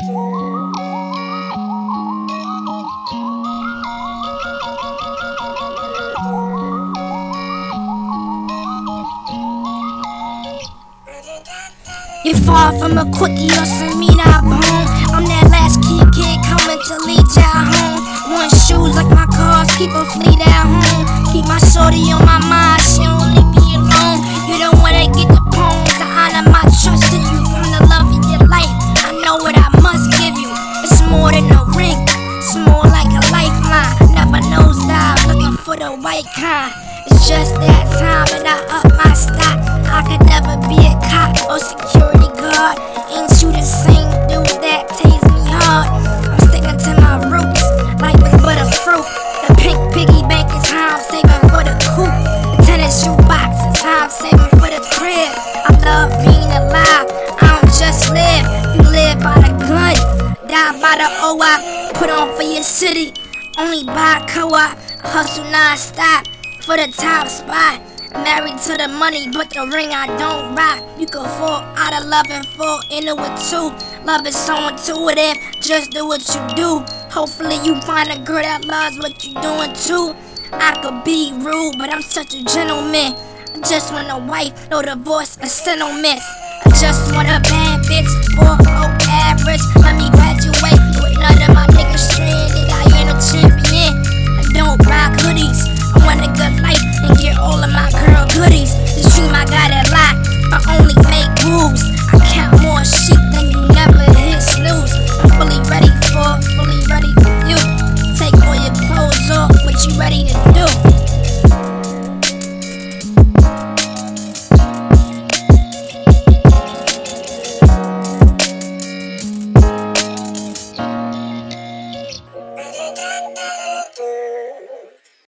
You're far from a quickie or meat I bone. I'm that last kid, kid coming to lead ya home. One shoes like my cars, keep a fleet at home. Keep my shorty on my mind, she don't Than a ring, more like a lifeline. Never nosedive, looking for the white kind. It's just that time and I up my stock. I could never be a cop or security guard. Ain't you the same dude that tastes me hard? I'm sticking to my roots. Life is but a fruit. The pink piggy bank is I'm saving for the coupe. The tennis shoe box is how saving for the crib. I love being alive. I don't just live. You live by the die by the OI. Put on for your city. Only by co-op. Hustle non-stop for the top spot. Married to the money, but the ring I don't rock. You can fall out of love and fall into it too. Love is so intuitive, just do what you do. Hopefully, you find a girl that loves what you're doing too. I could be rude, but I'm such a gentleman. I just want a wife, no divorce, a settlement. I just want a bad bitch for oh average. Let me graduate